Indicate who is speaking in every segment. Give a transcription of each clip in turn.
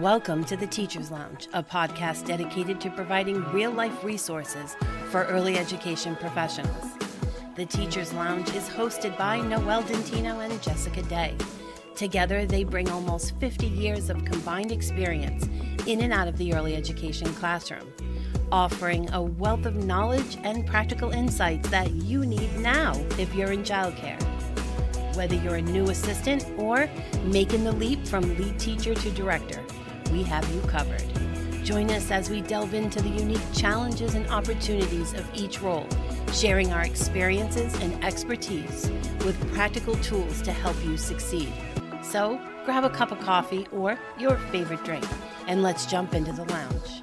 Speaker 1: Welcome to the Teacher's Lounge, a podcast dedicated to providing real life resources for early education professionals. The Teacher's Lounge is hosted by Noelle Dentino and Jessica Day. Together, they bring almost 50 years of combined experience in and out of the early education classroom, offering a wealth of knowledge and practical insights that you need now if you're in childcare. Whether you're a new assistant or making the leap from lead teacher to director, we have you covered. Join us as we delve into the unique challenges and opportunities of each role, sharing our experiences and expertise with practical tools to help you succeed. So, grab a cup of coffee or your favorite drink, and let's jump into the lounge.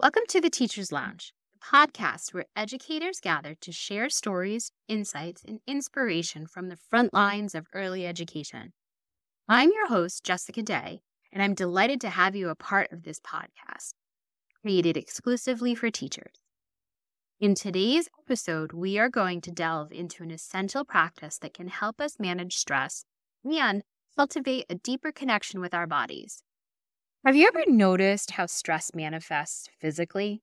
Speaker 2: Welcome to the Teacher's Lounge, a podcast where educators gather to share stories, insights, and inspiration from the front lines of early education. I'm your host, Jessica Day, and I'm delighted to have you a part of this podcast, created exclusively for teachers. In today's episode, we are going to delve into an essential practice that can help us manage stress and cultivate a deeper connection with our bodies. Have you ever noticed how stress manifests physically?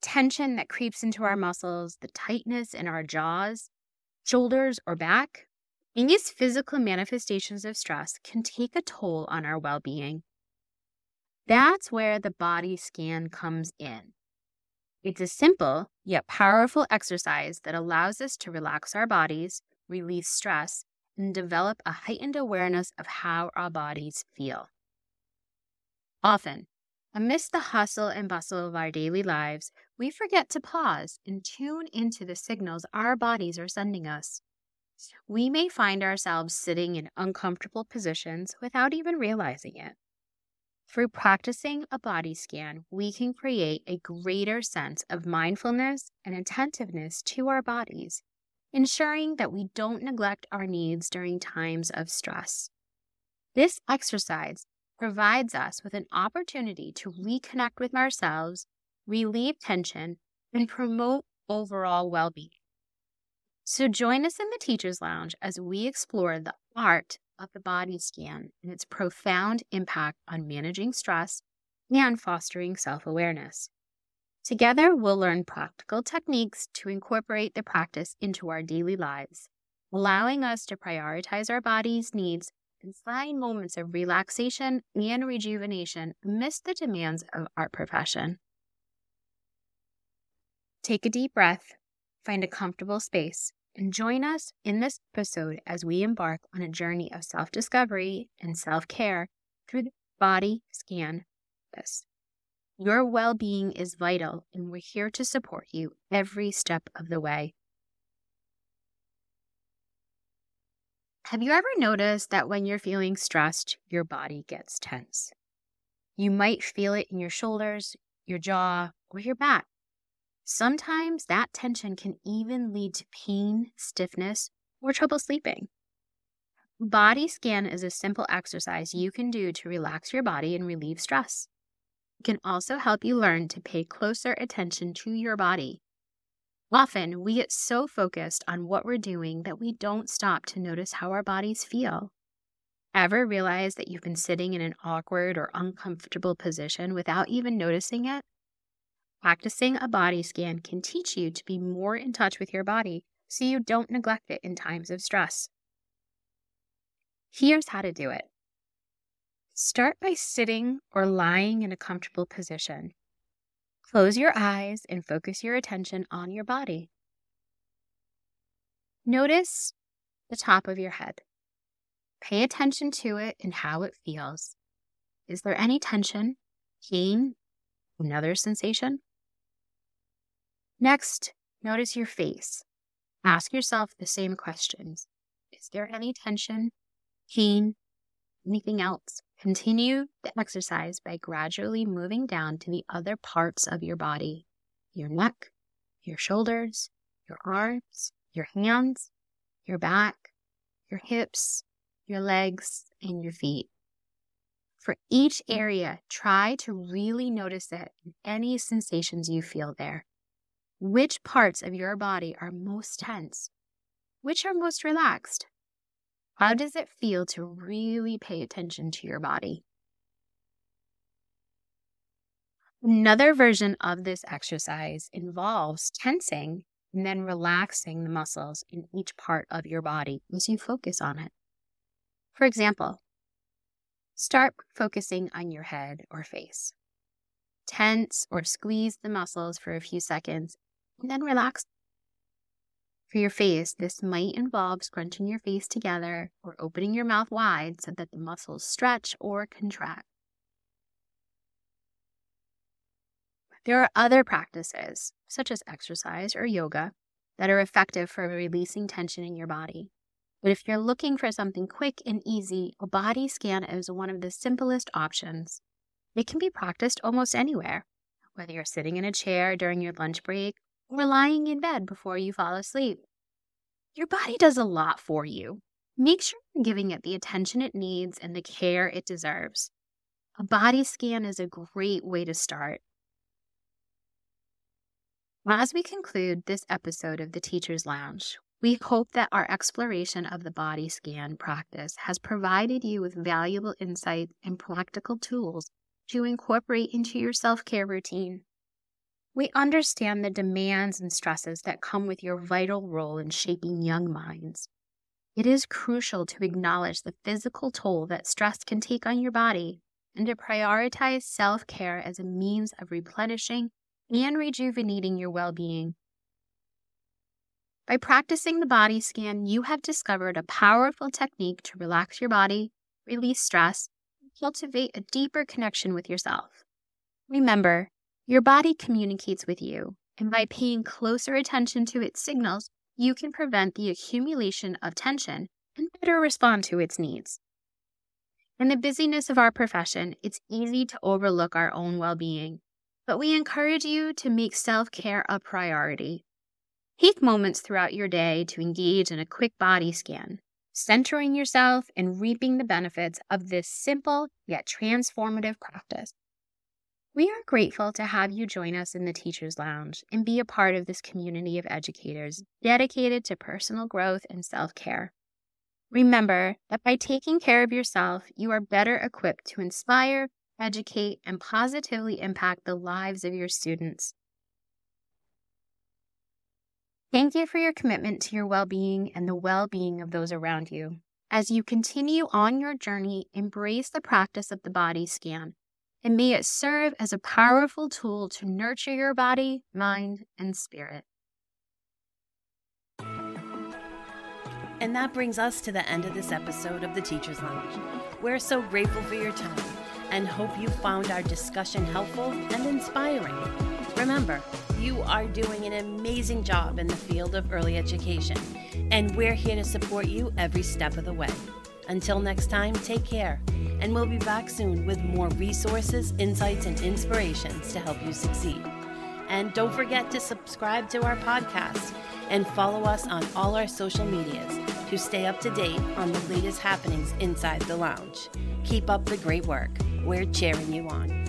Speaker 2: Tension that creeps into our muscles, the tightness in our jaws, shoulders, or back? These physical manifestations of stress can take a toll on our well being. That's where the body scan comes in. It's a simple yet powerful exercise that allows us to relax our bodies, release stress, and develop a heightened awareness of how our bodies feel. Often, amidst the hustle and bustle of our daily lives, we forget to pause and tune into the signals our bodies are sending us we may find ourselves sitting in uncomfortable positions without even realizing it. Through practicing a body scan, we can create a greater sense of mindfulness and attentiveness to our bodies, ensuring that we don't neglect our needs during times of stress. This exercise provides us with an opportunity to reconnect with ourselves, relieve tension, and promote overall well being. So join us in the Teacher's Lounge as we explore the art of the body scan and its profound impact on managing stress and fostering self awareness. Together, we'll learn practical techniques to incorporate the practice into our daily lives, allowing us to prioritize our body's needs and find moments of relaxation and rejuvenation amidst the demands of our profession. Take a deep breath find a comfortable space, and join us in this episode as we embark on a journey of self discovery and self care through the body scan process. Your well being is vital, and we're here to support you every step of the way. Have you ever noticed that when you're feeling stressed, your body gets tense? You might feel it in your shoulders, your jaw, or your back. Sometimes that tension can even lead to pain, stiffness, or trouble sleeping. Body scan is a simple exercise you can do to relax your body and relieve stress. It can also help you learn to pay closer attention to your body. Often, we get so focused on what we're doing that we don't stop to notice how our bodies feel. Ever realize that you've been sitting in an awkward or uncomfortable position without even noticing it? Practicing a body scan can teach you to be more in touch with your body so you don't neglect it in times of stress. Here's how to do it start by sitting or lying in a comfortable position. Close your eyes and focus your attention on your body. Notice the top of your head. Pay attention to it and how it feels. Is there any tension, pain, another sensation? Next, notice your face. Ask yourself the same questions. Is there any tension, pain, anything else? Continue the exercise by gradually moving down to the other parts of your body your neck, your shoulders, your arms, your hands, your back, your hips, your legs, and your feet. For each area, try to really notice it and any sensations you feel there. Which parts of your body are most tense? Which are most relaxed? How does it feel to really pay attention to your body? Another version of this exercise involves tensing and then relaxing the muscles in each part of your body as you focus on it. For example, start focusing on your head or face. Tense or squeeze the muscles for a few seconds and then relax. For your face, this might involve scrunching your face together or opening your mouth wide so that the muscles stretch or contract. There are other practices, such as exercise or yoga, that are effective for releasing tension in your body. But if you're looking for something quick and easy, a body scan is one of the simplest options. It can be practiced almost anywhere, whether you're sitting in a chair during your lunch break or lying in bed before you fall asleep. Your body does a lot for you. Make sure you're giving it the attention it needs and the care it deserves. A body scan is a great way to start as we conclude this episode of the Teacher's Lounge, we hope that our exploration of the body scan practice has provided you with valuable insights and practical tools to incorporate into your self care routine. We understand the demands and stresses that come with your vital role in shaping young minds. It is crucial to acknowledge the physical toll that stress can take on your body and to prioritize self care as a means of replenishing and rejuvenating your well being. By practicing the body scan, you have discovered a powerful technique to relax your body, release stress, cultivate a deeper connection with yourself. Remember, your body communicates with you, and by paying closer attention to its signals, you can prevent the accumulation of tension and better respond to its needs. In the busyness of our profession, it's easy to overlook our own well being but we encourage you to make self care a priority. Take moments throughout your day to engage in a quick body scan, centering yourself and reaping the benefits of this simple yet transformative practice. We are grateful to have you join us in the Teacher's Lounge and be a part of this community of educators dedicated to personal growth and self care. Remember that by taking care of yourself, you are better equipped to inspire, educate, and positively impact the lives of your students. Thank you for your commitment to your well being and the well being of those around you. As you continue on your journey, embrace the practice of the body scan, and may it serve as a powerful tool to nurture your body, mind, and spirit.
Speaker 1: And that brings us to the end of this episode of the Teacher's Lounge. We're so grateful for your time and hope you found our discussion helpful and inspiring. Remember, you are doing an amazing job in the field of early education, and we're here to support you every step of the way. Until next time, take care, and we'll be back soon with more resources, insights, and inspirations to help you succeed. And don't forget to subscribe to our podcast and follow us on all our social medias to stay up to date on the latest happenings inside the lounge. Keep up the great work. We're cheering you on.